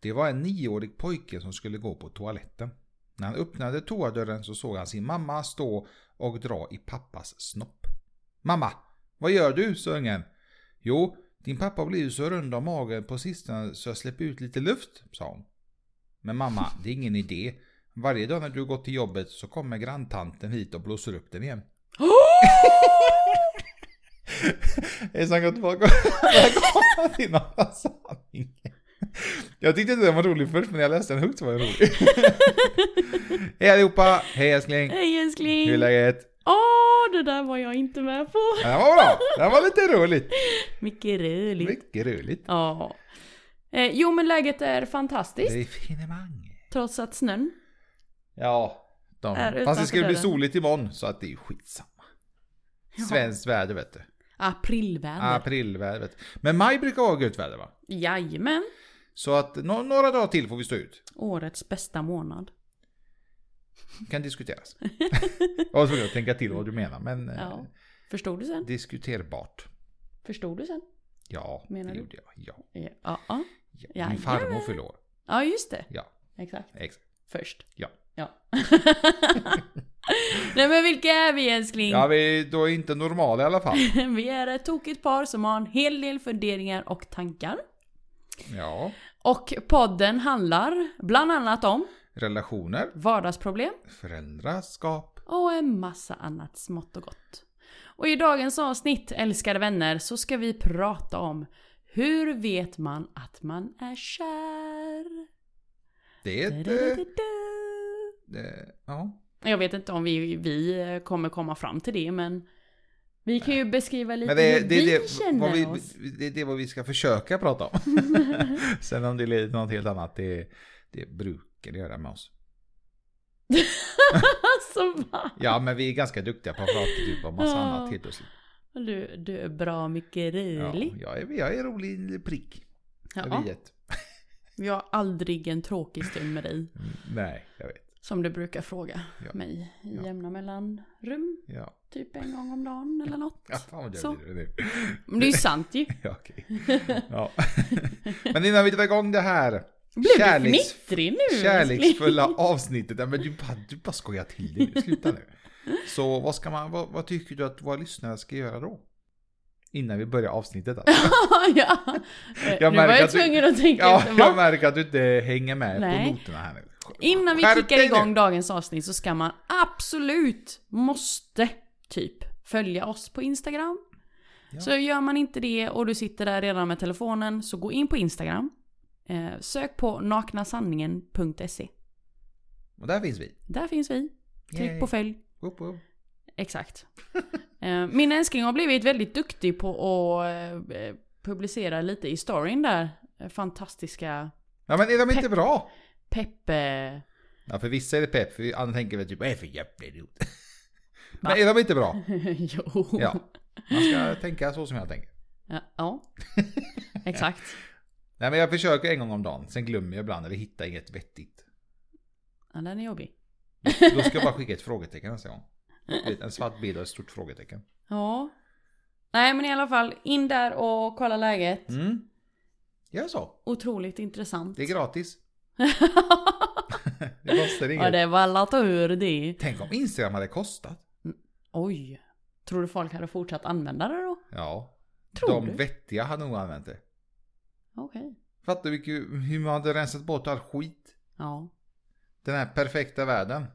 Det var en nioårig pojke som skulle gå på toaletten. När han öppnade toadörren så såg han sin mamma stå och dra i pappas snopp. Mamma, vad gör du? sa ungen. Jo, din pappa har blivit så rund om magen på sistone så jag släpper ut lite luft, sa hon. Men mamma, det är ingen idé. Varje dag när du går till jobbet så kommer granntanten hit och blåser upp den igen. Hejsan gott. Välkomna till Norra sanningen. Jag tyckte inte den var rolig först men när jag läste den högt så var den rolig. Hej allihopa, hej älskling. Hej älskling! Hur är läget? Åh, det där var jag inte med på. Det var bra, det var lite roligt. Mycket roligt. Mycket roligt. Ja. Eh, jo men läget är Det fantastiskt. är finemang. Trots att snön. Ja, de, Är fast det skulle bli soligt imorgon så att det är skitsamma. Svenskt väder vet du. Aprilväder. Aprilväder. Men maj brukar vara gött väder va? Jajamän. Så att nå- några dagar till får vi stå ut. Årets bästa månad. Kan diskuteras. jag var tvungen att tänka till vad du menar men eh, Ja. Förstod du sen? diskuterbart. Förstod du sen? Ja, Menar det du? gjorde jag. Ja. Ja. Ja, ja. Min farmor fyller år. ja just det. Ja, Exakt. exakt. Först. Ja. Ja. Nej men vilka är vi älskling? Ja, vi då är inte normala i alla fall. Vi är ett tokigt par som har en hel del funderingar och tankar. Ja. Och podden handlar bland annat om Relationer, vardagsproblem föräldraskap. och en massa annat smått och gott. Och i dagens avsnitt, älskade vänner, så ska vi prata om hur vet man att man är kär? Det är ett... eh, ja. Jag vet inte om vi, vi kommer komma fram till det, men vi kan ju beskriva lite det, hur det, vi det, känner vad vi, oss. det, det är vad vi ska försöka prata om. Sen om det till något helt annat, det, det brukar det göra med oss. alltså va? Ja, men vi är ganska duktiga på att prata typ om massa Ja. annat helt plötsligt. Du, du är bra mycket Ja, rolig. jag, är, jag är rolig prick. Ja. Jag vet. Jag har aldrig en tråkig stund med dig. Mm, Nej, jag vet. Som du brukar fråga Ja. mig i Ja. jämna mellanrum. Ja, Typ en gång om dagen eller något. ja fan vad Så. nu. Men det är ju sant ju. Ja, okej. Ja. Men innan vi drar igång det här Blev du kärleks- fnittrig nu? kärleksfulla avsnittet. Men du bara, du bara skojar till det nu. Sluta nu. Så vad, ska man, vad, vad tycker du att våra lyssnare ska göra då? Innan vi börjar avsnittet alltså. ja. Jag nu var märker jag att du- tvungen att tänka Ja, efter. jag märker att du inte hänger med Nej. på noterna här nu. Innan vi Skärp kickar igång dagens avsnitt så ska man absolut, måste, typ följa oss på Instagram. Ja. Så gör man inte det och du sitter där redan med telefonen så gå in på Instagram. Eh, sök på naknasanningen.se. Och där finns vi. Där finns vi. Tryck Yay. på följ. Upp, upp. Exakt. Eh, Min älskling har blivit väldigt duktig på att eh, publicera lite i storyn där. Fantastiska Ja men är de inte bra? Peppe... Ja för vissa är det pepp, för andra tänker väl typ vad är det för jävla idiot? Men är de inte bra? jo. Ja. Man ska tänka så som jag tänker. Ja, ja. Exakt. Nej men jag försöker en gång om dagen, sen glömmer jag ibland eller hittar inget vettigt. Ja, den är jobbig. Då ska jag bara skicka ett frågetecken nästa gång. En svart bild och ett stort frågetecken. Ja. Nej men i alla fall, in där och kolla läget. Mm. Gör så. Otroligt intressant. Det är gratis. Det kostar ja inget. det var alla tur det. Tänk om Instagram hade kostat. Oj. Tror du folk hade fortsatt använda det då? Ja. Tror De du? vettiga hade nog använt det. Okej. Fattar du hur man hade rensat bort all skit? Ja. Den här perfekta världen.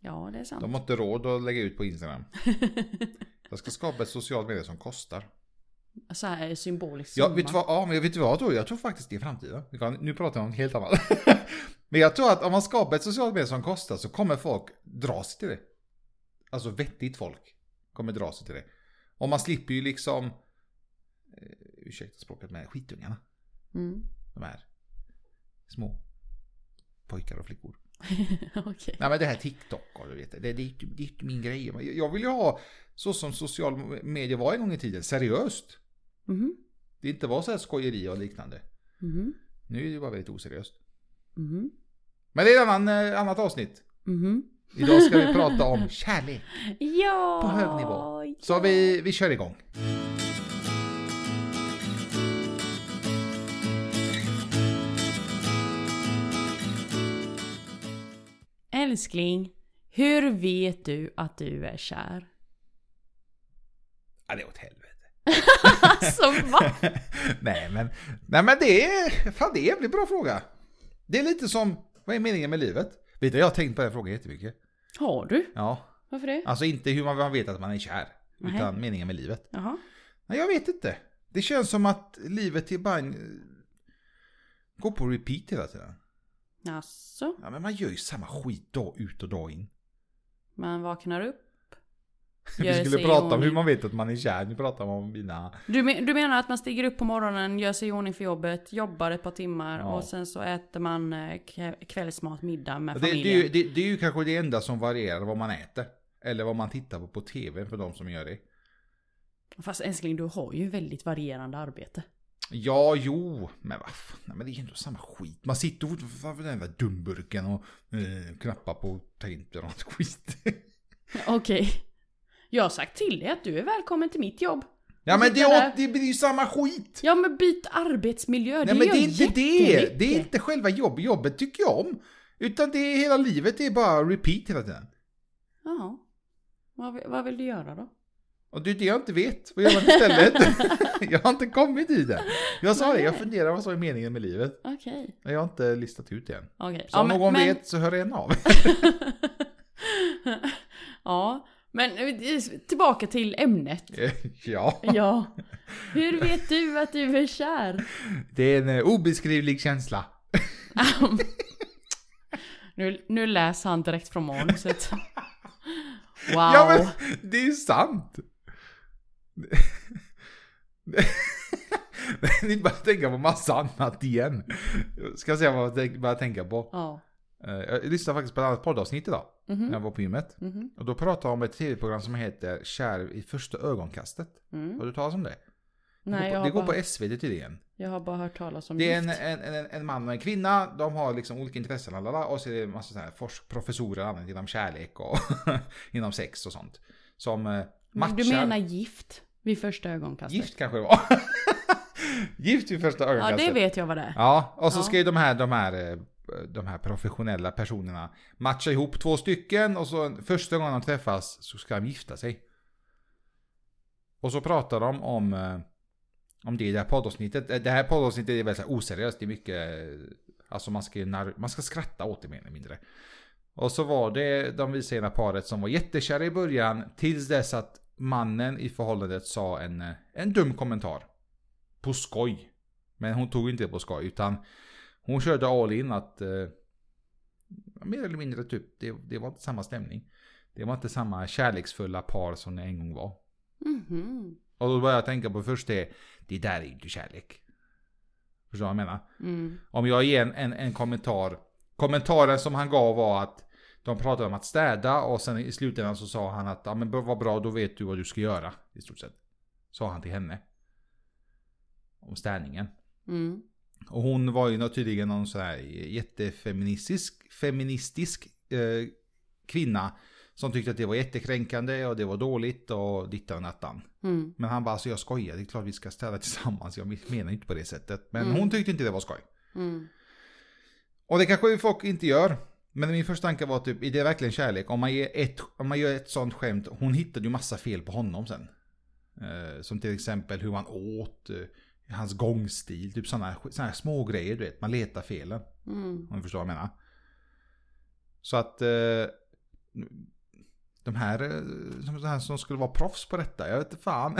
Ja det är sant. De har inte råd att lägga ut på Instagram. Jag ska skapa ett socialt medie som kostar. Så här symbolisk Ja, vet du vad, ja, men vet du vad jag tror? Jag tror faktiskt det är framtiden. Nu pratar jag om helt annat. men jag tror att om man skapar ett socialt medie som kostar så kommer folk dra sig till det. Alltså vettigt folk kommer dra sig till det. Och man slipper ju liksom, eh, ursäkta språket, med skitungarna. Mm. De här små pojkar och flickor. Okej. Nej men det här TikTok och du vet, det, det, är inte- det är inte min grej. Jag- vill ju ha så som social media var en gång i tiden, seriöst. Mhm. Det inte var så här skojeri och liknande. Mhm. Nu är det bara väldigt oseriöst. Mhm. Men det är ett annan, eh, annat avsnitt. Mhm. Idag ska vi prata om kärlek. Ja! På hög nivå. ja. Så vi, vi kör igång. älskling, hur vet du att du är kär? Ja, det är åt helvete. alltså va? nej men, nej men det är, fan det är en jävligt bra fråga. Det är lite som, vad är meningen med livet? Vet du, jag har tänkt på den frågan jättemycket. Har du? Ja, Varför det? alltså inte hur man vet att man är kär, Nej. utan meningen med livet. Jaha. Nej, jag vet inte. Det känns som att livet är bara en... Går på repeat hela tiden. Jaså? Ja, men man gör ju samma skit dag ut och dag in. Man vaknar upp? Vi skulle prata om hur man vet att man är kär. Nu pratar man om mina... Du, men, du menar att man stiger upp på morgonen, gör sig i ordning för jobbet, jobbar ett par timmar Ja. och sen så äter man eh, kvällsmat, middag med Det, det, familjen? ju, det, det är ju kanske det enda som varierar vad man äter. Eller vad man tittar på på tv för de som gör det. Fast älskling, du har ju väldigt varierande arbete. Ja, jo, men vad fan, men det är ju ändå samma skit. Man sitter framför den där dumburken och eh, knappar på tangenter och något skit. Okej. Jag har sagt till dig att du är välkommen till mitt jobb. ja, men det, sitter där. är- det blir ju samma skit. Ja men byt arbetsmiljö, Nej det men gör det är inte det. Det är inte själva jobbet. Jobbet tycker jag om. Utan det är hela livet, det är bara repeat hela tiden. Jaha. Vad, vad vill du göra då? Och det är det jag inte vet. Vad gör man istället? jag har inte kommit dit än. Jag sa det, jag Nej. funderar vad som är meningen med livet. Okej. Men Jag har inte listat ut det än. Okej. Så om någon vet så hör en av. ja, men eh, tillbaka till ämnet. ja, Ja. Hur vet du att du är kär? det är en eh, obeskrivlig känsla. Nu, nu läser han direkt från manuset. Wow. Ja men, det är ju sant. Ni bara tänka på massa annat igen. Ska säga vad jag börjar tänka på. Ja. Eh, Jag lyssnade faktiskt på ett annat poddavsnitt idag. Mhm. När jag var på gymmet. Mhm. Och då pratade jag om ett tv-program som heter Kär i första ögonkastet. Mm. Har du talat om det? Det Nej, går på, det går bara, på SVT tydligen. jag har bara hört talas om Det är en, en, en, en man och en kvinna. De har liksom olika intressen. lalala, Och så är det en massa så här professorer annat inom kärlek och inom sex och sånt. Som eh, matchar. Du menar gift? Vid första ögonkastet? Gift kanske det var. Gift vid första Ja, ögonkastet. det vet jag vad det är. Ja, och så Ja. ska ju de här, de här, eh, de här professionella personerna matcha ihop två stycken och så första gången de träffas så ska de gifta sig. Och så pratar de om, eh, om det i det här poddavsnittet. Eh, det här poddavsnittet är väldigt oseriöst, det är mycket, eh, alltså man ska, man ska skratta åt det mer eller mindre. Och så var det de visade ena paret som var jättekära i början tills dess att mannen i förhållandet sa en, en dum kommentar. På skoj. Men hon tog inte det på skoj utan hon körde all in att eh, mer eller mindre typ, det, det var inte samma stämning. Det var inte samma kärleksfulla par som det en gång var. Mhm. Och då började jag tänka på först det, det där är ju inte kärlek. Förstår du vad jag menar? Mm. Om jag ger en, en, en kommentar. Kommentaren som han gav var att de pratade om att städa och sen i slutändan så sa han att ja men vad bra då vet du vad du ska göra. I stort sett. Sa han till henne. Om städningen. Mm. Och hon var ju tydligen någon sån här jättefeministisk feministisk eh, kvinna. Som tyckte att det var jättekränkande och det var dåligt och dittan och nattan. Mm. Men han bara, alltså jag skojar, det är klart vi ska städa tillsammans. Jag menar inte på det sättet. Men Mm. hon tyckte inte det var skoj. Mm. Och det kanske folk inte gör. Men min första tanke var typ, är det verkligen kärlek? Om man, ger ett, om man gör ett sånt skämt, hon hittade ju massa fel på honom sen. Eh, som till exempel hur han åt, eh, hans gångstil, typ sådana såna här små grejer du vet. Man letar felen, Mm. om du förstår vad jag menar. Så att eh, de här, eh, som, de här som skulle vara proffs på detta, jag vet inte fan.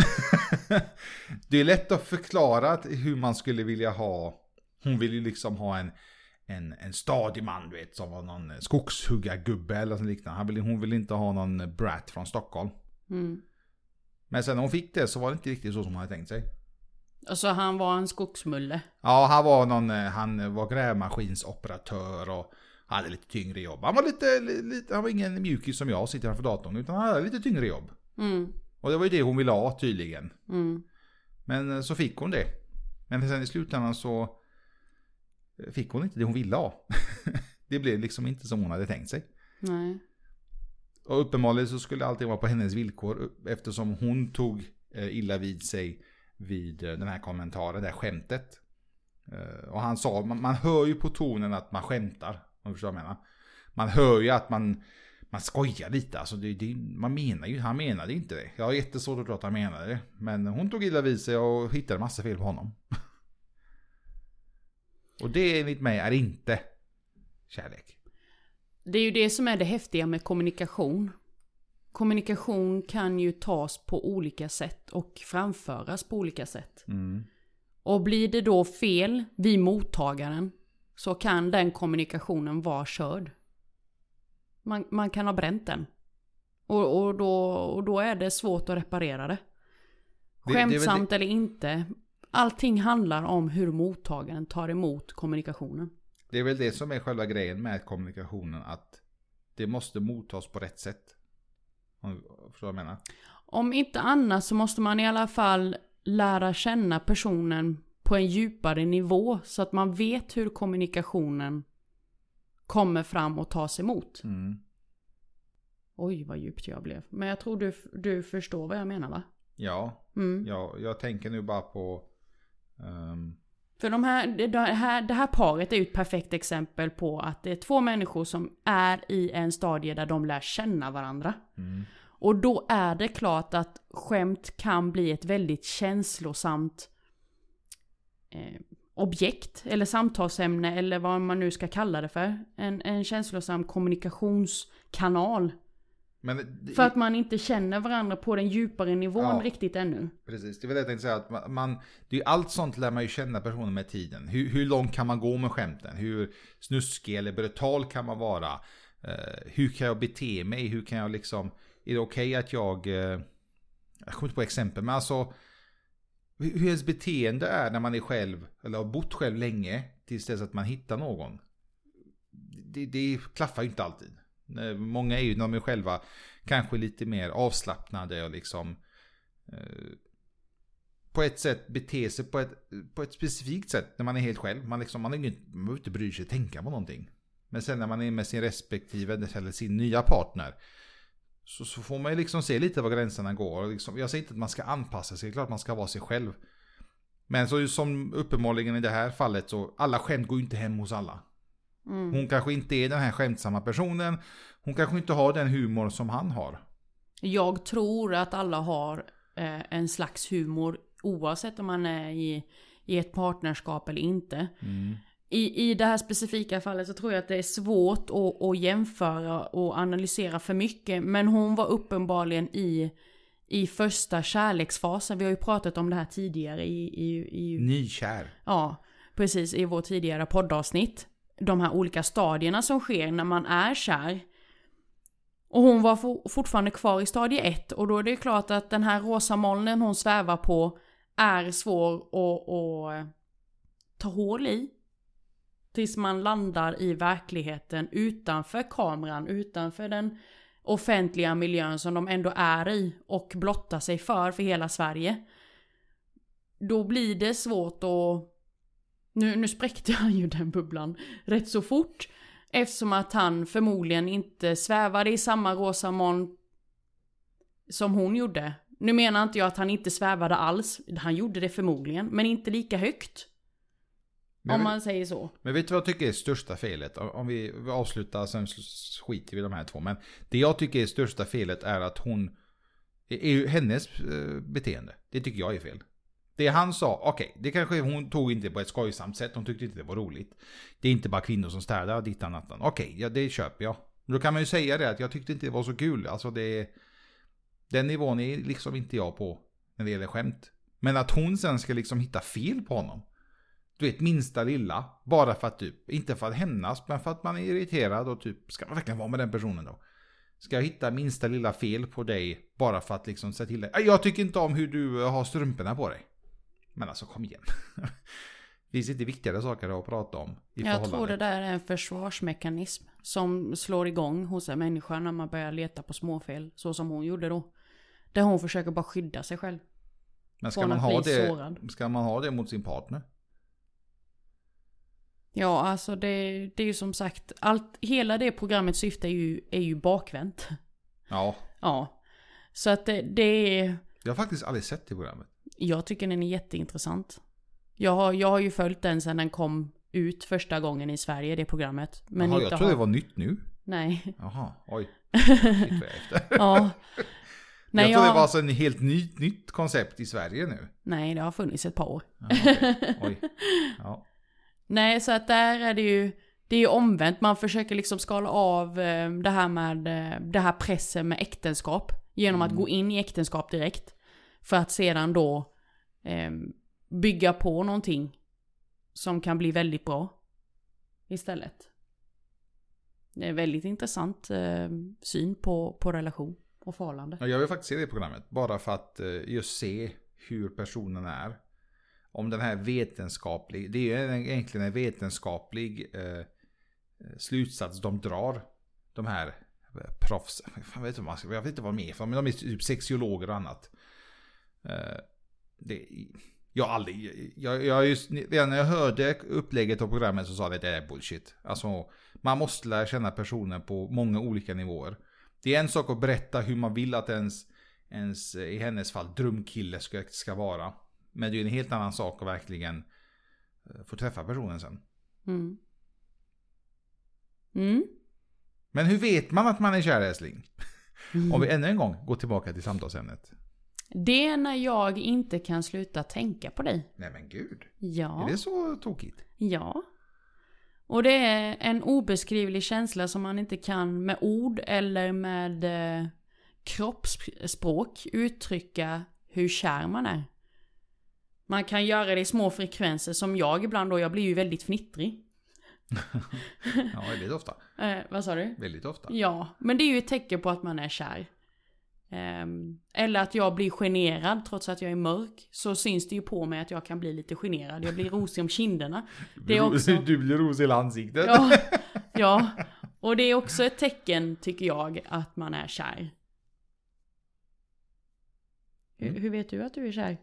det är lätt att förklara hur man skulle vilja ha, hon vill ju liksom ha en en, en stadig man, du vet, som var någon skogshuggargubbe eller något liknande. Hon vill inte ha någon brat från Stockholm. Mm. Men sen när hon fick det så var det inte riktigt så som hon hade tänkt sig. Och så han var en skogsmulle. Ja, han var någon, eh, han var grävmaskinsoperatör och hade lite tyngre jobb. Han var lite, lite han var ingen mjukis som jag sitter framför datorn, utan han hade lite tyngre jobb. Mm. Och det var ju det hon ville ha tydligen. Mm. Men eh, så fick hon det. Men sen i slutändan så eh, fick hon inte det hon ville ha. det blev liksom inte som hon hade tänkt sig. Nej. Och uppenbarligen så skulle allting vara på hennes villkor eftersom hon tog illa vid sig vid eh, den här kommentaren, det här skämtet. Eh, och han sa, man, man hör ju på tonen att man skämtar, om du förstår vad jag menar. man hör ju att man, man skojar lite. Alltså det, det, man menar ju, han menade inte det. Jag har jättesvårt att tro att han menade det. Men hon tog illa vid sig och hittade massa fel på honom. och det enligt mig är inte kärlek. Det är ju det som är det häftiga med kommunikation. Kommunikation kan ju tas på olika sätt och framföras på olika sätt. Mm. Och blir det då fel vid mottagaren så kan den kommunikationen vara körd. Man, man kan ha bränt den. Och, och, då, och då är det svårt att reparera det. Det- det Skämtsamt eller inte. Allting handlar om hur mottagaren tar emot kommunikationen. Det är väl det som är själva grejen med kommunikationen. Att det måste mottas på rätt sätt. Om du förstår vad jag menar? Om inte annat så måste man i alla fall lära känna personen på en djupare nivå så att man vet hur kommunikationen kommer fram och tas emot. Mm. Oj vad djupt jag blev. Men jag tror du, du förstår vad jag menar va? Ja, Mm. ja, jag tänker nu bara på... ehm, För de här, det, här, det här paret är ju ett perfekt exempel på att det är två människor som är i en stadie där de lär känna varandra. mm. Och då är det klart att skämt kan bli ett väldigt känslosamt eh, objekt eller samtalsämne eller vad man nu ska kalla det för. En, en känslosam kommunikationskanal. Det, För att man inte känner varandra på den djupare nivån Ja. riktigt ännu. Precis, det väl det jag tänkte säga. Att man, det är allt sånt lär man ju känna personen med tiden. Hur, hur långt kan man gå med skämten? Hur snuskig eller brutal kan man vara? Eh, hur kan jag bete mig? Hur kan jag liksom... Är det okej att jag... Eh, jag kommer inte på exempel, men alltså... Hur hur ens beteende är när man är själv, eller har bott själv länge, tills dess att man hittar någon. Det, det klaffar ju inte alltid. Många är ju när de är själva kanske lite mer avslappnade och liksom eh, på ett sätt bete sig på ett, på ett specifikt sätt när man är helt själv. Man, liksom, man, är inget, man behöver inte bry sig tänka på någonting. Men sen när man är med sin respektive eller sin nya partner så, så får man ju liksom se lite var gränserna går. Liksom, jag säger inte att man ska anpassa sig, det är klart man ska vara sig själv. Men så som uppenbarligen i det här fallet så alla skämt går ju inte hem hos alla. Mm. Hon kanske inte är den här skämtsamma personen. Hon kanske inte har den humor som han har. Jag tror att alla har eh, en slags humor oavsett om man är i, i ett partnerskap eller inte. I, I det här specifika fallet så tror jag att det är svårt att, att jämföra och analysera för mycket. Men hon var uppenbarligen i, i första kärleksfasen. Vi har ju pratat om det här tidigare i, i, i Nykär. Ja, precis i vår tidigare poddavsnitt. De här olika stadierna som sker när man är kär. Och hon var for, fortfarande kvar i stadie 1 och då är det klart att den här rosa molnen hon svävar på är svår att, att eh, ta hål i. Tills man landar i verkligheten utanför kameran, utanför den offentliga miljön som de ändå är i och blottar sig för för hela Sverige. Då blir det svårt att... Nu, nu spräckte han ju den bubblan rätt så fort. Eftersom att han förmodligen inte svävade i samma rosa moln som hon gjorde. Nu menar inte jag att han inte svävade alls. Han gjorde det förmodligen, men inte lika högt. Men, om man säger så. men vet du vad jag tycker är största felet? Om- vi avslutar, sen skiter vi i de här två. Men det jag tycker är största felet är att hon... Är är ju hennes eh, beteende. Det tycker jag är fel. Det han sa, okej, det kanske hon tog inte på ett skojsamt sätt. Hon tyckte inte det var roligt. Det är inte bara kvinnor som städar dittan nattan. Okej, ja det köper jag. Då kan man ju säga det att jag tyckte inte det var så kul. Alltså det... Den nivån är liksom inte jag på när det gäller skämt. Men att hon sen ska liksom hitta fel på honom. Du vet minsta lilla. Bara för att typ, inte för att hämnas, men för att man är irriterad och typ, ska man verkligen vara med den personen då? Ska jag hitta minsta lilla fel på dig bara för att liksom säga till dig? Jag tycker inte om hur du har strumporna på dig. Men alltså kom igen. Finns det inte viktigare saker att prata om i Jag tror det där är en försvarsmekanism som slår igång hos en människa när man börjar leta på småfel. Så som hon gjorde då. Där hon försöker bara skydda sig själv. Men ska man, ha det, sårad. ska man ha det mot sin partner? Ja, alltså det, det är ju som sagt, allt, hela det programmet syfte är ju, är ju bakvänt. Ja, Ja. Så att det, det är, jag har faktiskt aldrig sett det programmet. Jag tycker den är jätteintressant. Jag har, jag har ju följt den sedan den kom ut första gången i Sverige, det programmet. Men Jaha, jag trodde har, det var nytt nu. Nej. Jaha, oj. Shit, efter. Ja. Nej, jag trodde jag- det var så en helt ny, nytt koncept i Sverige nu. Nej, det har funnits ett par år. Jaha, okej. Oj. Ja. Nej, så att där är det ju, det är ju omvänt. Man försöker liksom skala av eh, det här med, eh, det här pressen med äktenskap. Genom att gå in i äktenskap direkt. För att sedan då eh, bygga på någonting som kan bli väldigt bra. Istället. Det är en väldigt intressant eh, syn på, på relation och förhållande. Jag vill faktiskt se det programmet. Bara för att eh, just se hur personen är. Om den här vetenskaplig, det är ju egentligen en vetenskaplig eh, slutsats de drar. De här proffsen. proffs, jag vet inte vad, man ska, jag vet inte vad de är för, men de är typ sexiologer och annat. Eh, det, jag har aldrig, jag, jag just, redan när jag hörde upplägget av programmet så sa jag att det är bullshit. Alltså, man måste lära känna personen på många olika nivåer. Det är en sak att berätta hur man vill att ens, ens i hennes fall, drömkille ska, ska vara. Men det är en helt annan sak att verkligen eh, få träffa personen sen. Mm. Mm. Men hur vet man att man är kär älskling? Om vi ännu en gång går tillbaka till samtalsämnet. Det är när jag inte kan sluta tänka på dig. Nej men gud, Ja. är det så tokigt? Ja. Och det är en obeskrivlig känsla som man inte kan med ord eller med eh, kroppsspråk uttrycka hur kär man är. Man kan göra det i små frekvenser som jag ibland då, jag blir ju väldigt fnittrig. Ja, väldigt ofta. Eh, vad sa du? Väldigt ofta. Ja, men det är ju ett tecken på att man är kär. Ehm, eller att jag blir generad trots att jag är mörk. Så syns det ju på mig att jag kan bli lite generad. Jag blir rosig om kinderna. Det är också... Du blir rosig i ansiktet. Ja, ja. Och det är också ett tecken, tycker jag, att man är kär. Hur, Mm. hur vet du att du är kär?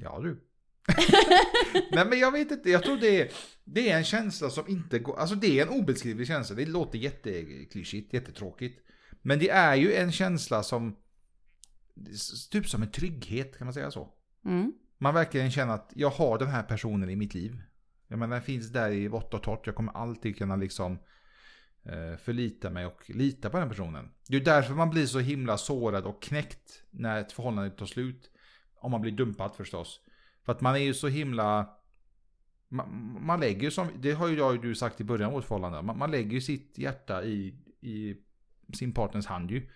Ja du. Nej men jag vet inte, jag tror det är, det är en känsla som inte går, alltså det är en obeskrivlig känsla, det låter jätteklyschigt, jättetråkigt. Men det är ju en känsla som, typ som en trygghet, kan man säga så? Mm. Man verkligen känner att jag har den här personen i mitt liv. Jag menar, den finns där i vått och torrt, jag kommer alltid kunna liksom eh, förlita mig och lita på den personen. Det är därför man blir så himla sårad och knäckt när ett förhållande tar slut. Om man blir dumpad förstås. För att man är ju så himla... Man, man lägger ju som, det har ju jag och du sagt i början av vårt förhållande. Man, man lägger ju sitt hjärta i, i sin partners hand ju.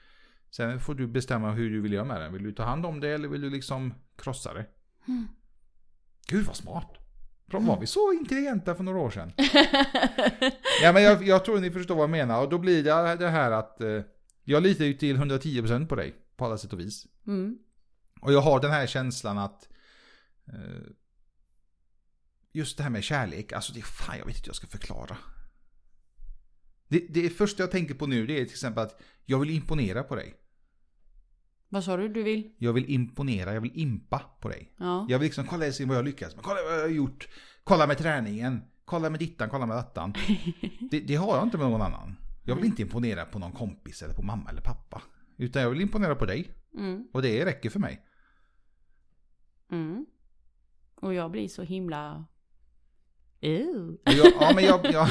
Sen får du bestämma hur du vill göra med den. Vill du ta hand om det eller vill du liksom krossa det? Mm. Gud vad smart. Var vi så intelligenta för några år sedan? Ja, men jag, jag tror ni förstår vad jag menar. Och då blir det det här att eh, jag litar ju till 110% på dig. På alla sätt och vis. Mm. Och jag har den här känslan att eh, just det här med kärlek, alltså det är fan jag vet inte hur jag ska förklara. Det, det första jag tänker på nu det är till exempel att jag vill imponera på dig. Vad sa du? Du vill? Jag vill imponera, jag vill impa på dig. Ja. Jag vill liksom kolla se vad jag lyckats med, kolla vad jag har gjort. Kolla med träningen, kolla med dittan, kolla med dattan. Det, det har jag inte med någon annan. Jag vill inte imponera på någon kompis eller på mamma eller pappa. Utan jag vill imponera på dig. Mm. Och det räcker för mig. Mm. Och jag blir så himla... Ew. Jag, ja, men jag, jag,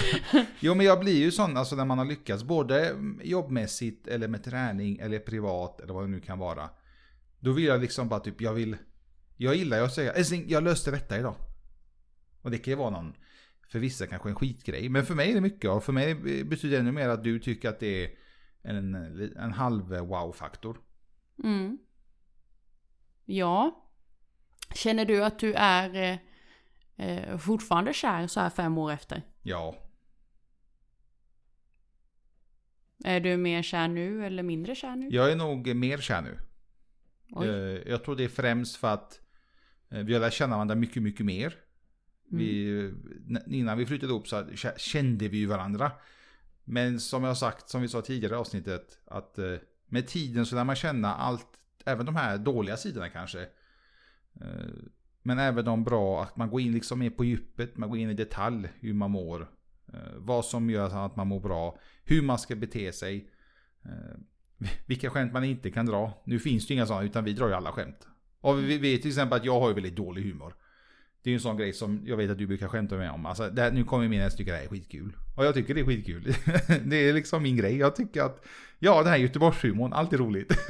jo, men jag blir ju sån alltså när man har lyckats både jobbmässigt eller med träning eller privat eller vad det nu kan vara. Då vill jag liksom bara typ, jag vill, jag gillar ju att säga, älskling jag löste detta idag. Och det kan ju vara någon, för vissa kanske en skitgrej, men för mig är det mycket och för mig betyder det ännu mer att du tycker att det är en, en halv wow-faktor. Mm. Ja. Känner du att du är eh, fortfarande kär så här fem år efter? Ja, Är du mer kär nu eller mindre kär nu? jag är nog mer kär nu. Oj. Eh, Jag tror det är främst för att eh, vi har lärt känna varandra mycket, mycket mer. Vi, n- innan vi flyttade ihop så kä- kände vi ju varandra. Men som jag har sagt, som vi sa tidigare i avsnittet, att eh, med tiden så lär man känna allt, även de här dåliga sidorna kanske. Men även de bra, att man går in liksom mer på djupet, man går in i detalj hur man mår. Eh, vad som gör att man mår bra, hur man ska bete sig. Eh, vilka skämt man inte kan dra. Nu finns det ju inga sådana, utan vi drar ju alla skämt. Och vi vet till exempel att jag har ju väldigt dålig humor. Det är ju en sån grej som jag vet att du brukar skämta med om. Alltså, det här, nu kommer min häst tycka det här är skitkul. Och jag tycker det är skitkul. det är liksom min grej. Jag tycker att, ja den här Göteborgshumorn, allt är roligt.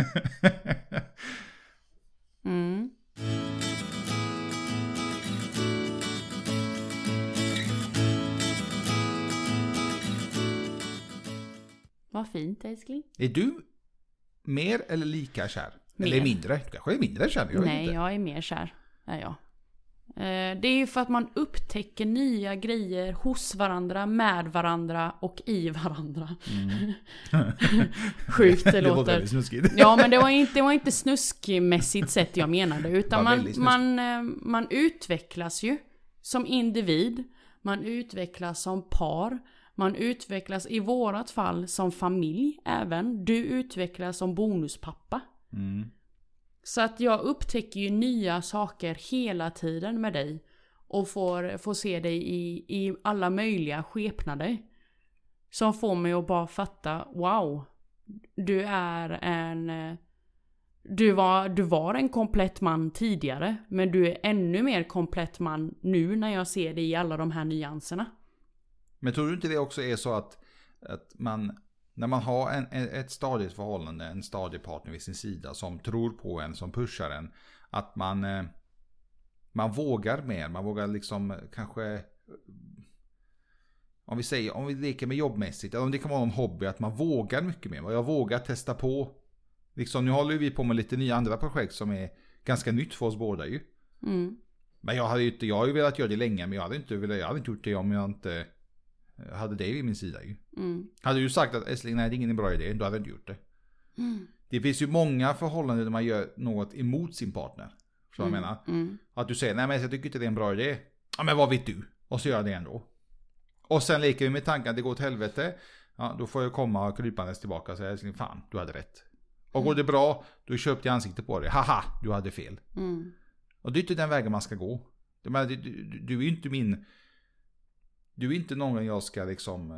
Mm. Vad fint älskling. är du mer eller lika kär? Mer. Eller mindre? Du kanske är mindre kär? Jag Nej, inte. jag är mer kär. Är jag. Eh, Det är ju för att man upptäcker nya grejer hos varandra, med varandra och i varandra. Sjukt det Mm. det låter. väldigt snuskigt. Ja men det var inte, det var inte snuskmässigt sett jag menade. Utan man, man, eh, man utvecklas ju som individ. Man utvecklas som par. Man utvecklas i vårat fall som familj även. Du utvecklas som bonuspappa. Mm. Så att jag upptäcker ju nya saker hela tiden med dig. Och får, får se dig i, i alla möjliga skepnader. Som får mig att bara fatta, wow. Du är en... Du var, du var en komplett man tidigare. Men du är ännu mer komplett man nu när jag ser dig i alla de här nyanserna. Men tror du inte det också är så att, att man, när man har en, ett stadigt förhållande, en stadig partner vid sin sida som tror på en, som pushar en, att man, eh, man vågar mer, man vågar liksom kanske, om vi säger, om vi leker med jobbmässigt, eller om det kan vara någon hobby, att man vågar mycket mer. Jag vågar testa på. Liksom, nu håller vi på med lite nya andra projekt som är ganska nytt för oss båda ju. Mm. Men jag hade ju inte, jag har ju velat göra det länge, men jag hade inte velat, jag hade inte gjort det om jag inte eh, hade dig vid min sida ju. Mm. Hade du sagt att Essling, nej det är ingen bra idé, då hade jag inte gjort det. Mm. Det finns ju många förhållanden där man gör något emot sin partner. Så jag menar. Mm. Att du säger, nej men jag tycker inte det är en bra idé. Ja men vad vet du? Och så gör jag det ändå. Och sen leker vi med tanken att det går åt helvete. Ja, då får jag komma krypandes tillbaka och säga, älskling, fan, du hade rätt. Och går det bra, då köpte jag ansiktet på dig. Haha, du hade fel. Mm. Och det är inte den vägen man ska gå. Jag menar, du, du, du är ju inte min... Du är inte någon jag ska liksom... Eh,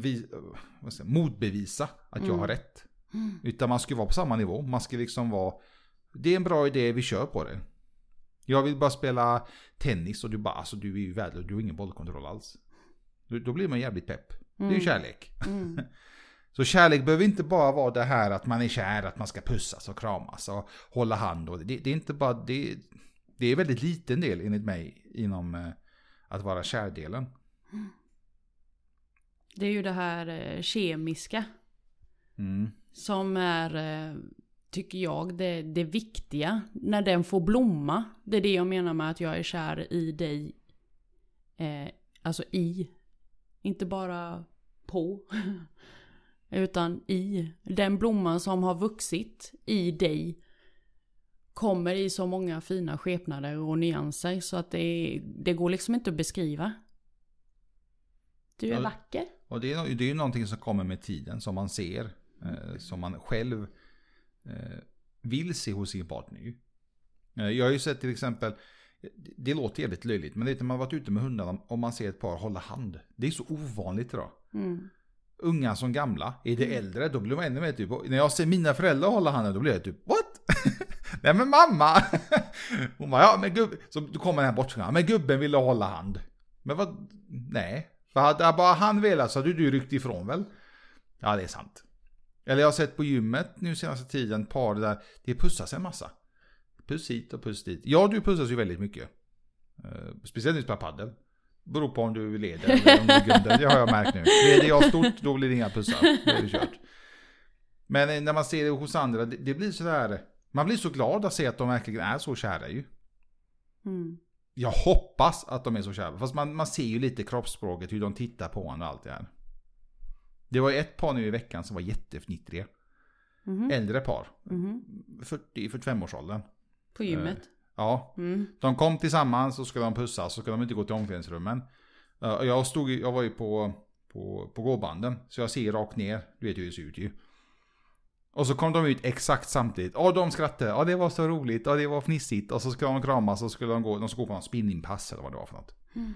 eh, säger, jag, motbevisa att jag Mm. har rätt. Mm. Utan man ska vara på samma nivå. Man ska liksom vara... Det är en bra idé, vi kör på det. Jag vill bara spela tennis och du bara, alltså du är ju värdelös, du har ingen bollkontroll alls. Då, då blir man jävligt pepp. Det är ju kärlek. Mm. Så kärlek behöver inte bara vara det här att man är kär, att man ska pussas och kramas och hålla hand. Och det, det är inte bara, det, det är väldigt liten del enligt mig inom eh, att vara kärdelen. Det är ju det här eh, kemiska. Mm. Som är, eh, tycker jag, det, det viktiga. När den får blomma. Det är det jag menar med att jag är kär i dig. Eh, alltså i. Inte bara på. Utan i. Den blomman som har vuxit i dig. Kommer i så många fina skepnader och nyanser. Så att det, det går liksom inte att beskriva. Du är Ja, vacker. Och det är, det är ju någonting som kommer med tiden, som man ser. Eh, som man själv eh, vill se hos sin partner. Eh, jag har ju sett till exempel, det- låter jävligt löjligt, men det är när man har varit ute med hundarna och man ser ett par hålla hand. Det är så ovanligt idag. Mm. unga som gamla. Är det äldre, då blir man ännu mer typ, när jag ser mina föräldrar hålla handen, då blir jag typ, what? Nej men mamma! Hon bara, ja men gubben, så då kommer den här bort, men gubben ville hålla hand. Men vad, nej. För hade bara han velat så hade du ryckt ifrån väl? Ja det är sant. Eller jag har sett på gymmet nu senaste tiden par där det pussas en massa. Puss hit och puss dit. Ja du pussas ju väldigt mycket. Eh, speciellt när du spelar padel. Beror på om du leder eller om du är grunden. Det har jag märkt nu. Leder jag stort, då blir det inga pussar. Då är det kört. Men när man ser det hos andra, det, det blir sådär... Man blir så glad att se att de verkligen är så kära ju. Mm. Jag hoppas att de är så kära. Fast man, man ser ju lite kroppsspråket, hur de tittar på honom och allt det här. Det var ju ett par nu i veckan som var jättefnittriga. Mhm. Äldre par. Mhm. 40-45-årsåldern. På gymmet. Ja, Mm. De kom tillsammans och skulle de pussas så skulle de inte gå till omklädningsrummen. Eh, Jag, stod, jag var ju på, på, på gåbanden så jag ser rakt ner. Du vet hur det ser ut ju. Och så kom de ut exakt samtidigt. Och de skrattade. Ja det var så roligt. Ja det var fnissigt. Och så skulle de kramas och skulle de gå, de skulle gå på någon spinningpass eller vad det var för något. Mm.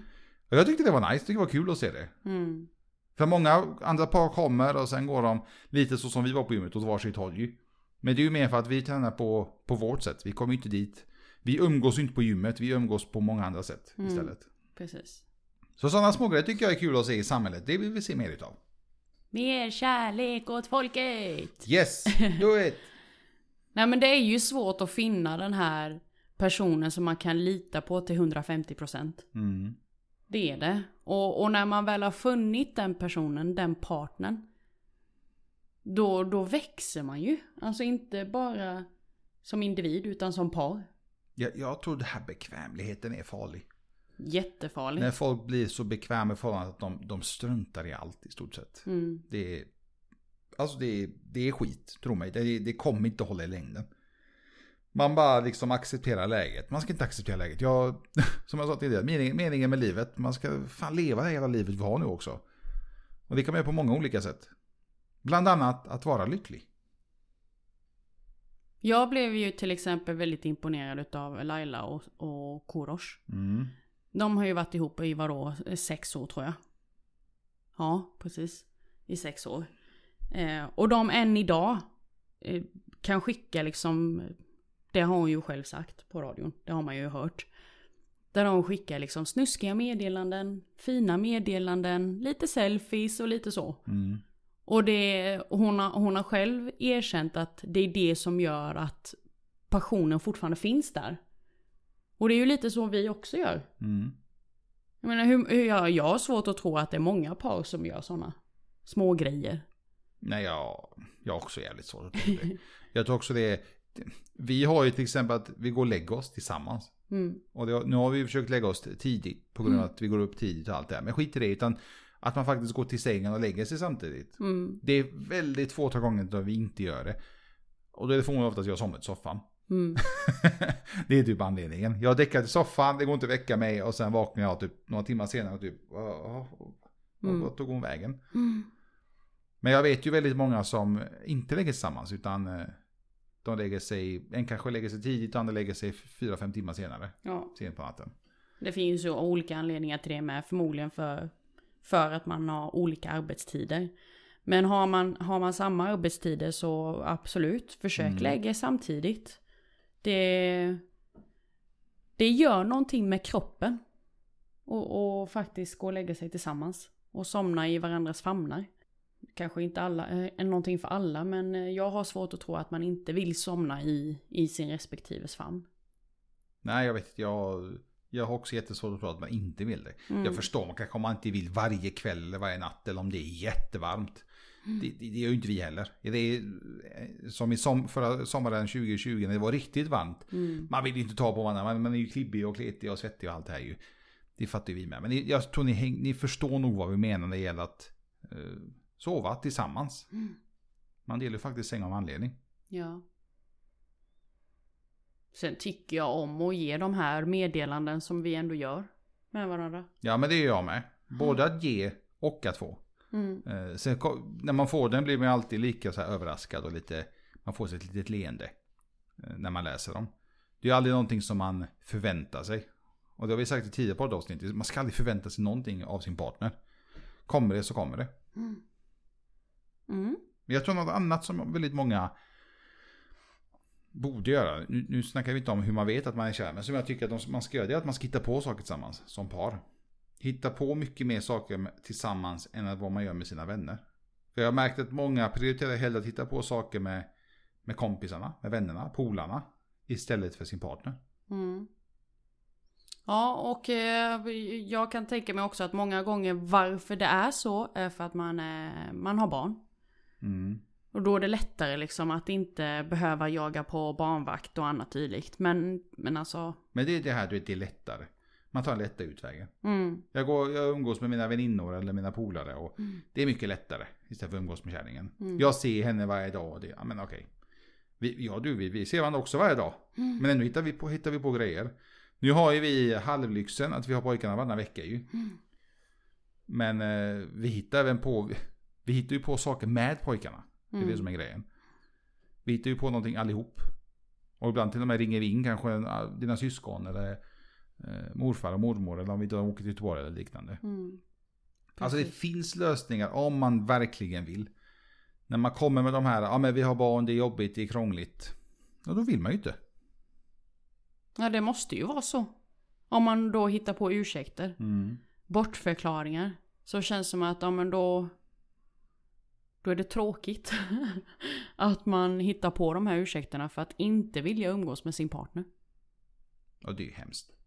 Och jag tyckte det var nice. Jag tyckte det var kul att se det. Mm. För många andra par kommer och sen går de lite så som vi var på gymmet åt varsitt håll ju. Men det är ju mer för att vi tränar på, på vårt sätt. Vi kommer ju inte dit. Vi umgås inte på gymmet, vi umgås på många andra sätt Mm. istället. Precis. Så sådana smågrejer tycker jag är kul att se i samhället. Det vill vi se mer utav. Mer kärlek åt folket! Yes, do it! Nej men det är ju svårt att finna den här personen som man kan lita på till 150%. Mm. Det är det. Och, och när man väl har funnit den personen, den partnern. Då, då växer man ju. Alltså inte bara som individ utan som par. Jag, jag tror det här bekvämligheten är farlig. Jättefarligt. När folk blir så bekväma med förhållandet att de, de struntar i allt i stort sett. Mm. Det är, alltså det är, det är skit, tro mig. Det, det kommer inte hålla i längden. Man bara liksom accepterar läget. Man ska inte acceptera läget. Jag, som jag sa tidigare, meningen, meningen med livet. Man ska fan leva hela livet vi har nu också. Och det kan man göra på många olika sätt. Bland annat att vara lycklig. Jag blev ju till exempel väldigt imponerad av Laila och, och Korosh. Mm. De har ju varit ihop i vadå, sex år tror jag. Ja, precis. I sex år. Eh, och de än idag eh, kan skicka liksom, det har hon ju själv sagt på radion, det har man ju hört. Där de skickar liksom snuskiga meddelanden, fina meddelanden, lite selfies och lite så. Mm. Och det, hon, har, hon har själv erkänt att det är det som gör att passionen fortfarande finns där. Och det är ju lite så vi också gör. Mm. Jag menar, hur, hur jag, jag har svårt att tro att det är många par som gör sådana små grejer. Nej, jag, jag har också jävligt svårt att tro det. Jag tror också det är, vi har ju till exempel att vi går och lägger oss tillsammans. Mm. Och det, nu har vi försökt lägga oss tidigt på grund av att vi går upp tidigt och allt det här. Men skit i det, utan att man faktiskt går till sängen och lägger sig samtidigt. Mm. Det är väldigt få gånger då vi inte gör det. Och då är det förmodligen oftast jag som somnar i soffan. Mm. det är typ anledningen. Jag däckar i soffan, det går inte att väcka mig och sen vaknar jag typ några timmar senare och typ, "Åh, Mm. vart tog hon vägen? Mm. Men jag vet ju väldigt många som inte lägger sig tillsammans utan eh, de lägger sig, en kanske lägger sig tidigt och andra lägger sig fyra fem timmar senare, Ja, sent på natten. det finns ju olika anledningar till det med. Förmodligen för, för att man har olika arbetstider. Men har man, har man samma arbetstider så absolut, försök Mm. lägga samtidigt. Det, det gör någonting med kroppen. Och, och faktiskt gå och lägga sig tillsammans. Och somna i varandras famnar. Kanske inte alla, är någonting för alla, men eh, jag har svårt att tro att man inte vill somna i, i sin respektives famn. Nej, jag vet jag, jag har också jättesvårt att tro att man inte vill det. Mm. Jag förstår, man kanske man inte vill varje kväll eller varje natt eller om det är jättevarmt. Mm. Det, det, det gör ju inte vi heller. Det är eh, som i som, förra sommaren 2020 när det var riktigt varmt. Mm. Man vill ju inte ta på varandra, man, man är ju klibbig och kletig och svettig och allt det här ju. Det fattar ju vi med. Men ni, jag tror ni, ni förstår nog vad vi menar när det gäller att eh, sova tillsammans. Mm. Man delar ju faktiskt säng av anledning. Ja. Sen tycker jag om att ge de här meddelanden som vi ändå gör med varandra. Ja men det är jag med. Både att ge och att få. Mm. Eh, sen när man får den blir man alltid lika så överraskad och lite, man får sig ett litet leende. eh, När man läser dem. Det är aldrig någonting som man förväntar sig. Och det har vi sagt i tidigare poddavsnitt, man ska aldrig förvänta sig någonting av sin partner. Kommer det så kommer det. Mm. Mm. Jag tror något annat som väldigt många borde göra. Nu, nu snackar vi inte om hur man vet att man är kär, men som jag tycker att man ska göra det är att man ska hitta på saker tillsammans som par. Hitta på mycket mer saker tillsammans än att vad man gör med sina vänner. För jag har märkt att många prioriterar hellre att hitta på saker med, med kompisarna, med vännerna, polarna, istället för sin partner. Mm. Ja, och eh, jag kan tänka mig också att många gånger varför det är så är för att man, är, man har barn. Mm. Och då är det lättare liksom att inte behöva jaga på barnvakt och annat dylikt. Men, men alltså, Men det är det här, du vet, det är lättare. Man tar lätta utvägen. mm, Jag, går, jag umgås med mina väninnor eller mina polare och Mm. det är mycket lättare istället för att umgås med kärringen. Mm. Jag ser henne varje dag och det, ja men okej. Vi, ja du, vi, vi ser varandra också varje dag. Mm. Men ändå hittar vi, på, hittar vi på grejer. Nu har ju vi halvlyxen att vi har pojkarna varannan vecka ju. Mm. Men eh, vi hittar även på, vi hittar ju på saker med pojkarna. Det är Mm. det som är grejen. Vi hittar ju på någonting allihop. Och ibland till och med ringer vi in kanske dina syskon eller eh, morfar och mormor eller om vi inte åker till Göteborg eller liknande. Mm. Alltså det finns lösningar om man verkligen vill. När man kommer med de här, ja men vi har barn, det är jobbigt, det är krångligt. Ja då vill man ju inte. Ja, det måste ju vara så. Om man då hittar på ursäkter. bortförklaringar. Så känns det som att, ja men då... Då är det tråkigt. att man hittar på de här ursäkterna för att inte vilja umgås med sin partner. Och det är ju hemskt.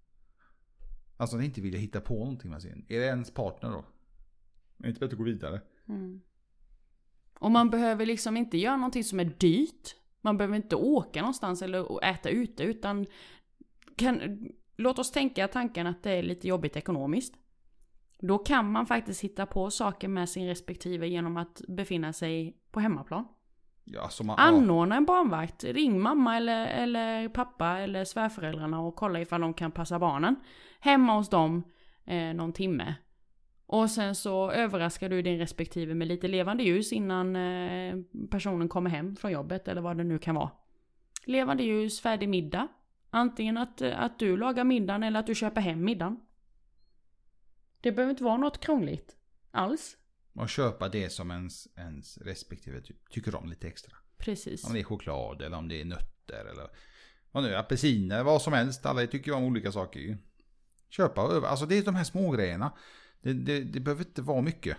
Alltså att inte vilja hitta på någonting med sin. Är det ens partner då? Är det inte bättre att gå vidare? Och man behöver liksom inte göra någonting som är dyrt. Man behöver inte åka någonstans eller äta ute utan kan, låt oss tänka tanken att det är lite jobbigt ekonomiskt. Då kan man faktiskt hitta på saker med sin respektive genom att befinna sig på hemmaplan. Ja, så man... Anordna en barnvakt. Ring mamma eller, eller pappa eller svärföräldrarna och kolla ifall de kan passa barnen. Hemma hos dem eh, någon timme. Och sen så överraskar du din respektive med lite levande ljus innan eh, personen kommer hem från jobbet eller vad det nu kan vara. Levande ljus, färdig middag. Antingen att, att du lagar middagen eller att du köper hem middagen. Det behöver inte vara något krångligt. Alls. Och köpa det som ens, ens respektive typ, tycker om lite extra. Precis. Om det är choklad eller om det är nötter eller vad nu apelsiner, vad som helst. Alla tycker ju om olika saker ju. Köpa över, alltså det är de här små grejerna. Det, det, det behöver inte vara mycket.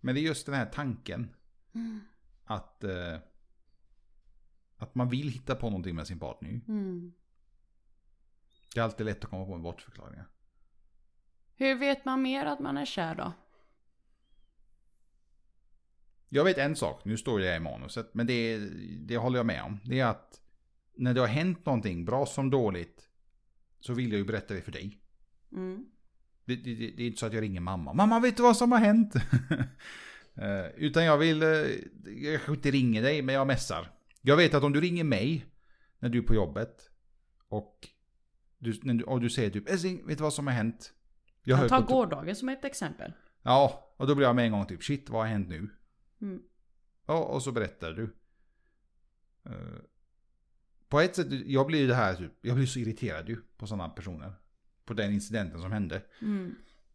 Men det är just den här tanken. Att, eh, att man vill hitta på någonting med sin partner. Mm. Det är alltid lätt att komma på en bortförklaring. Hur vet man mer att man är kär då? Jag vet en sak, nu står det i manuset, men det, det håller jag med om. Det är att när det har hänt någonting, bra som dåligt, så vill jag ju berätta det för dig. Mm. Det, det, det, är inte så att jag ringer mamma. Mamma, vet du vad som har hänt? Eh, Utan jag vill, eh, jag kanske inte ringer dig, men jag messar. Jag vet att om du ringer mig när du är på jobbet och du, när du, och du säger typ Älskling, vet du vad som har hänt? Jag Jag tar gårdagen som ett exempel. Ja, och då blir jag med en gång typ shit, vad har hänt nu? Mm. Ja, och så berättar du. Eh, På ett sätt, jag blir ju det här typ, jag blir så irriterad ju på sådana personer. På den incidenten som hände. Mm.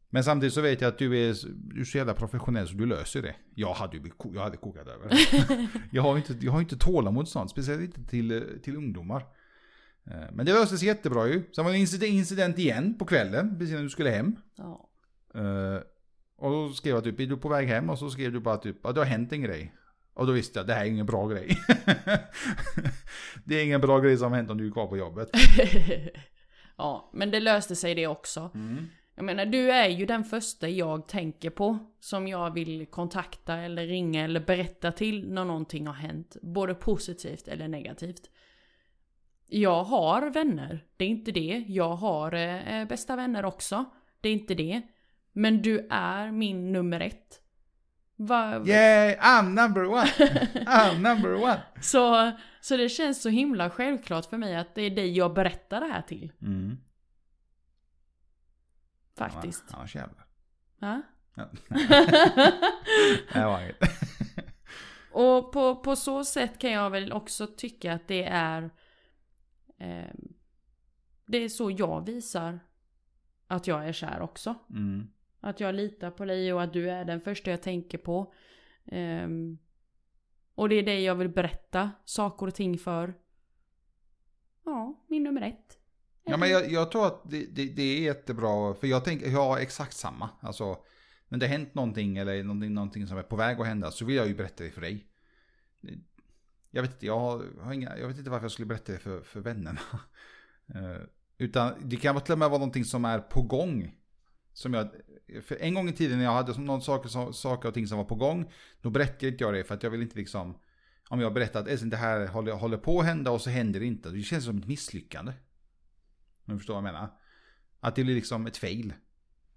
Men samtidigt så vet jag att du är, du är så jävla professionell så du löser det. Jag hade ju jag hade kokat över. jag har inte, jag har inte tålamod sånt, speciellt inte till, eh, till ungdomar. Eh, Men det löste sig jättebra ju. Sen var det en incident, incident igen på kvällen, precis när du skulle hem. Ja. Och då skrev jag typ, är du på väg hem? Och så skrev du bara typ, ja det har hänt en grej. Och då visste jag, det här är ingen bra grej. det är ingen bra grej som har hänt om du är kvar på jobbet. ja, men det löste sig det också. Mm. Jag menar, du är ju den första jag tänker på som jag vill kontakta eller ringa eller berätta till när någonting har hänt. Både positivt eller negativt. Jag har vänner, det är inte det. Jag har eh, bästa vänner också, det är inte det. Men du är min nummer ett. Va, Yeah, I'm number one! I'm number one! så, så det känns så himla självklart för mig att det är dig jag berättar det här till. Mm. Faktiskt. Annars jävlar. Ja? Ja. Det var inget. Och på, på så sätt kan jag väl också tycka att det är... Eh, det är så jag visar att jag är kär också. Mm. Att jag litar på dig och att du är den första jag tänker på. Um, och det är dig jag vill berätta saker och ting för. Ja, min nummer ett. Ja, men jag, jag tror att det, det, det är jättebra, för jag tänker, jag har exakt samma. Alltså, när det har hänt någonting eller någonting, någonting som är på väg att hända så vill jag ju berätta det för dig. Jag vet inte, jag har, inga, jag vet inte varför jag skulle berätta det för, för vännerna. Eh, utan det kan till och med vara någonting som är på gång. Som jag, för en gång i tiden när jag hade någon saker, saker och ting som var på gång, då berättade inte jag det för att jag vill inte liksom, om jag berättar att det här håller, håller på att hända och så händer det inte. Det känns som ett misslyckande. Om du förstår vad jag menar. Att det blir liksom ett fail.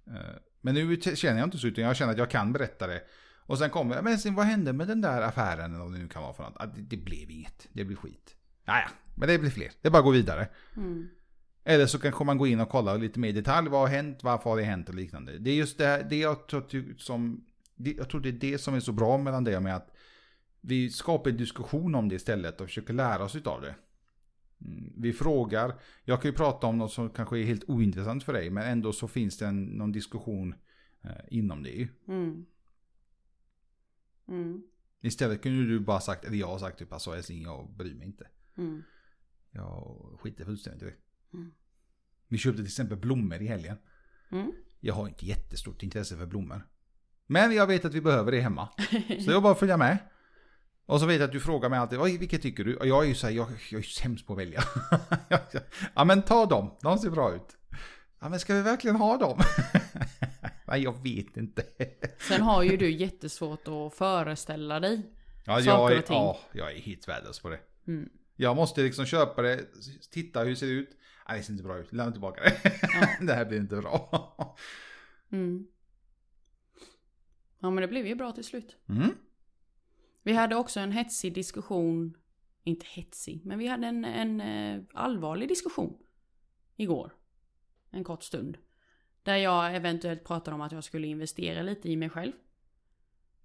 Eh, men nu känner jag inte så utan jag känner att jag kan berätta det. Och sen kommer jag, men sen, vad hände med den där affären eller vad det nu kan vara för något? Ah, det, det blev inget, det blev skit. Naja, men det blir fler. Det är bara att gå vidare. Mm. Eller så kanske man gå in och kolla lite mer i detalj. Vad har hänt? Varför har det hänt? Och liknande. Det är just det, här, det jag tror som... Det, jag tror det är det som är så bra mellan det och med att vi skapar en diskussion om det istället och försöker lära oss utav det. Mm, Vi frågar. Jag kan ju prata om något som kanske är helt ointressant för dig. Men ändå så finns det en, någon diskussion eh, inom det ju. Mm. Mm. Istället kunde du bara sagt, eller jag har sagt typ alltså älskling jag bryr mig inte. Mm. Jag skiter fullständigt i det. Mm. Vi köpte till exempel blommor i helgen. Mm. Jag har inte jättestort intresse för blommor. Men jag vet att vi behöver det hemma. Så jag bara följa med. Och så vet jag att du frågar mig alltid, "Oj, vilket tycker du? Och jag är ju så här, jag, jag är sämst på att välja. ja men ta dem, de ser bra ut. Ja men ska vi verkligen ha dem? Nej jag vet inte. Sen har ju du jättesvårt att föreställa dig. Ja, Saker jag är, och ting. ja, jag är helt värdelös på det. Mm. Jag måste liksom köpa det, titta hur det ser ut. Nej det ser inte bra ut, lämna tillbaka det. det här blir inte bra. Mm. Ja men det blev ju bra till slut. Mm. Vi hade också en hetsig diskussion. Inte hetsig, men vi hade en, en eh, allvarlig diskussion. Igår. En kort stund. Där jag eventuellt pratade om att jag skulle investera lite i mig själv.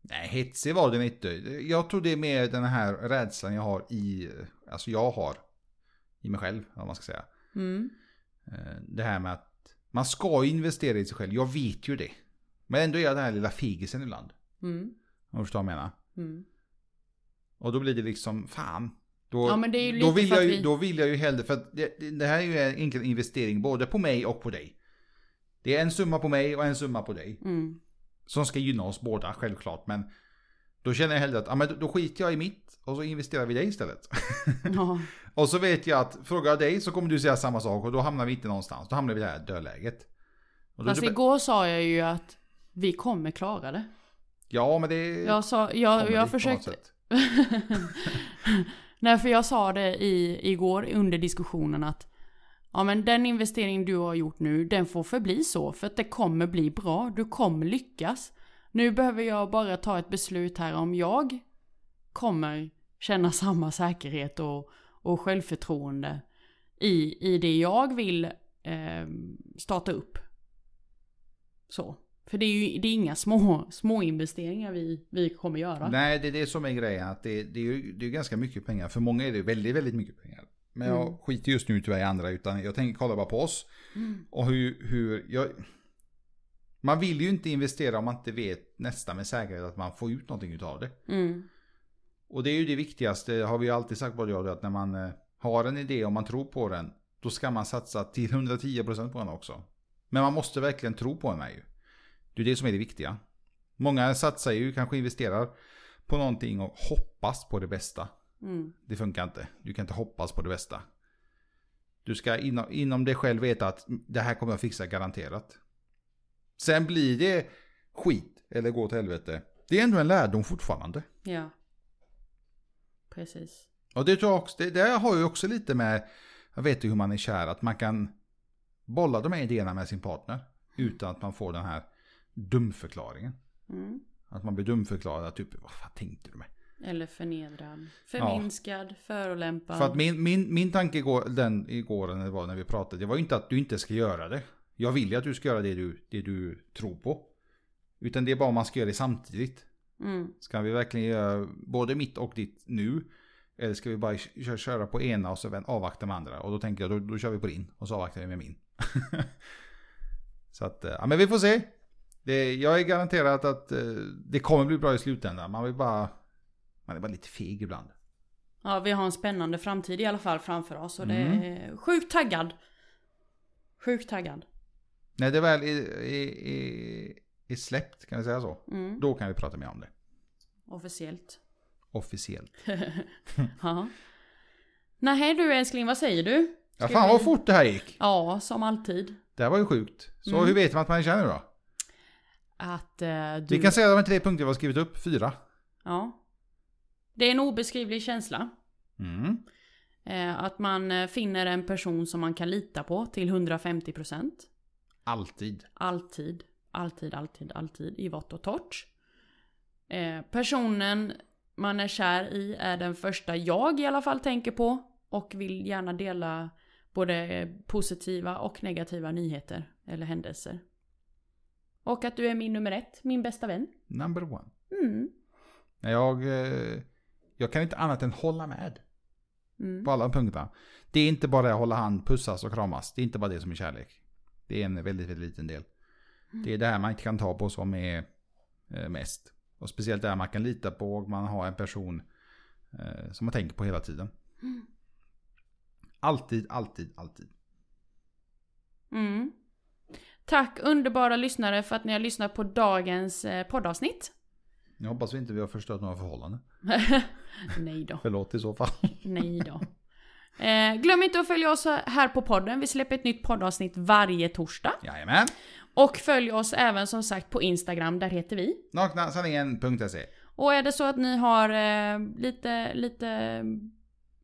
Nej, hetsig var det inte. Jag tror det är mer den här rädslan jag har i, alltså jag har i mig själv, vad man ska säga. Mm. Eh, Det här med att man ska investera i sig själv, jag vet ju det. Men ändå är jag den här lilla figisen ibland. Mm. Om du förstår vad jag menar. Mm. Och då blir det liksom, fan. Då, Ja, men det är ju då, vill jag ju, vi- då vill jag ju hellre, för att det, det här är ju en investering både på mig och på dig. Det är en summa på mig och en summa på dig. Mm. Som ska gynna oss båda, självklart. Men då känner jag hellre att, ja men då- skiter jag i mitt och så investerar vi i dig istället. Ja. och så vet jag att, frågar jag dig så kommer du säga samma sak och då hamnar vi inte någonstans. Då hamnar vi i det här dödläget. Fast det- igår sa jag ju att vi kommer klara det. Ja men det Jag sa, jag, jag försökte. Nej, för jag sa det i, igår under diskussionen att Ja men den investering du har gjort nu, den får förbli så. För att det kommer bli bra. Du kommer lyckas. Nu behöver jag bara ta ett beslut här om jag kommer känna samma säkerhet och, och självförtroende i, i det jag vill eh, starta upp. Så. För det är ju det är inga små, små investeringar vi, vi kommer göra. Nej, det är det som är grejen. Att det, det är ju det är ganska mycket pengar. För många är det väldigt, väldigt mycket pengar. Men jag Mm. skiter just nu tyvärr i andra. Utan jag tänker kolla bara på oss. Mm. Och hur, hur jag... Man vill ju inte investera om man inte vet nästan med säkerhet att man får ut någonting utav det. Mm. Och det är ju det viktigaste, har vi ju alltid sagt både jag och att när man eh, har en idé och man tror på den, då ska man satsa till 110% på den också. Men man måste verkligen tro på den här ju. Det är det som är det viktiga. Många satsar ju, kanske investerar på någonting och hoppas på det bästa. Mm. Det funkar inte. Du kan inte hoppas på det bästa. Du ska inom, inom dig själv veta att det här kommer jag fixa garanterat. Sen blir det skit eller gå till helvete. Det är ändå en lärdom fortfarande. Ja. Precis. Och det tror jag också, det, det har ju också lite med, jag vet ju hur man är kär, att man kan bolla de här idéerna med sin partner. Utan att man får den här dumförklaringen. Mm. Att man blir dumförklarad, typ vad fan tänkte du med? Eller förnedrad. Förminskad, förolämpad. För att min, min, min tanke igår, den igår när det var när vi pratade, det var ju inte att du inte ska göra det. Jag vill ju att du ska göra det du, det du tror på. Utan det är bara om man ska göra det samtidigt. Mm. Ska vi verkligen göra både mitt och ditt nu? Eller ska vi bara kö- köra på ena och så avvakta med andra? Och då tänker jag, då, då kör vi på din och så avvaktar vi med min. så att, eh, ja men vi får se. Det, jag är garanterad att eh, det kommer bli bra i slutändan. Man vill bara, man är bara lite feg ibland. Ja, vi har en spännande framtid i alla fall framför oss. Och det Mm. är sjukt taggad. Sjukt taggad. När det väl är, är, är, är släppt, kan vi säga så? Mm. Då kan vi prata mer om det. Officiellt. Officiellt. Ja. Nej du älskling, vad säger du? Ja, Ska fan vi- vad fort det här gick. Ja, som alltid. Det här var ju sjukt. Så Mm. hur vet man att man nu då? Att eh, du... Vi kan säga att det var tre punkter vi har skrivit upp. Fyra. Ja. Det är en obeskrivlig känsla. Mm. Eh, att man eh, finner en person som man kan lita på till 150%. Alltid. Alltid, alltid, alltid, alltid i vått och torrt. Eh, personen man är kär i är den första jag i alla fall tänker på. Och vill gärna dela både positiva och negativa nyheter eller händelser. Och att du är min nummer ett, min bästa vän. Number one. Mm. Jag, eh, jag kan inte annat än hålla med Mm. på alla punkterna. Det är inte bara att hålla hand, pussas och kramas. Det är inte bara det som är kärlek. Det är en väldigt, väldigt liten del. Det är det här man kan ta på som är eh, mest. Och speciellt där man kan lita på och man har en person eh, som man tänker på hela tiden. Mm. Alltid, alltid, alltid. Mm. Tack underbara lyssnare för att ni har lyssnat på dagens eh, poddavsnitt. Jag hoppas vi inte vi har förstört några förhållanden. Nej då. Förlåt i så fall. Nej då. Eh, glöm inte att följa oss här på podden. Vi släpper ett nytt poddavsnitt varje torsdag. Jajamän. Och följ oss även som sagt på Instagram, där heter vi. Naknasanningen.se Och är det så att ni har eh, lite, lite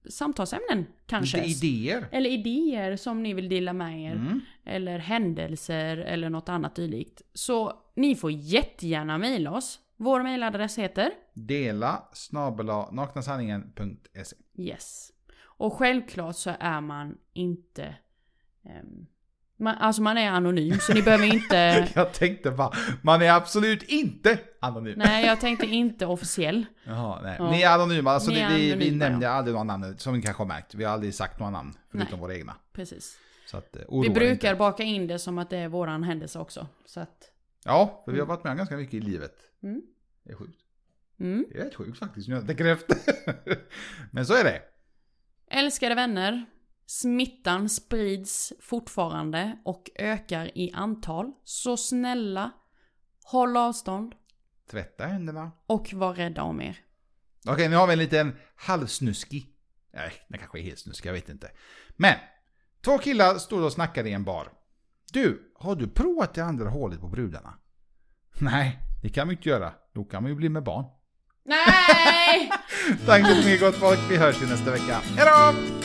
samtalsämnen kanske? Lite idéer. Eller idéer som ni vill dela med er. Mm. Eller händelser eller något annat dylikt. Så ni får jättegärna mejla oss. Vår mejladress heter Dela snabela naknasanningen.se Yes. Och självklart så är man inte... ehm, man, alltså man är anonym så ni behöver inte... Jag tänkte bara, man är absolut inte anonym. Nej, jag tänkte inte officiell. Jaha, nej. Ja. Ni är anonyma, alltså Ni är vi, vi, vi anonyma, nämner ja. aldrig några namn som ni kanske har märkt. Vi har aldrig sagt några namn förutom Nej. våra egna. Precis. Så att, eh, Vi brukar inte. baka in det som att det är våran händelse också. Så att... Ja, för vi har varit med om ganska mycket i livet. Mm. Det är sjukt. Mm. Det är rätt sjukt faktiskt, nu jag tänker efter. Men så är det. Älskade vänner. Smittan sprids fortfarande och ökar i antal. Så snälla, håll avstånd Tvätta händerna. och var rädda om er. Okej, nu har vi en liten halvsnuskig. Nej, den kanske är helt snuskig, jag vet inte. Men, två killar stod och snackade i en bar. Du, har du provat det andra hålet på brudarna? Nej, det kan man ju inte göra. Då kan man ju bli med barn. Nej! Tack så mycket gott folk, vi hörs ju nästa vecka. Hejdå!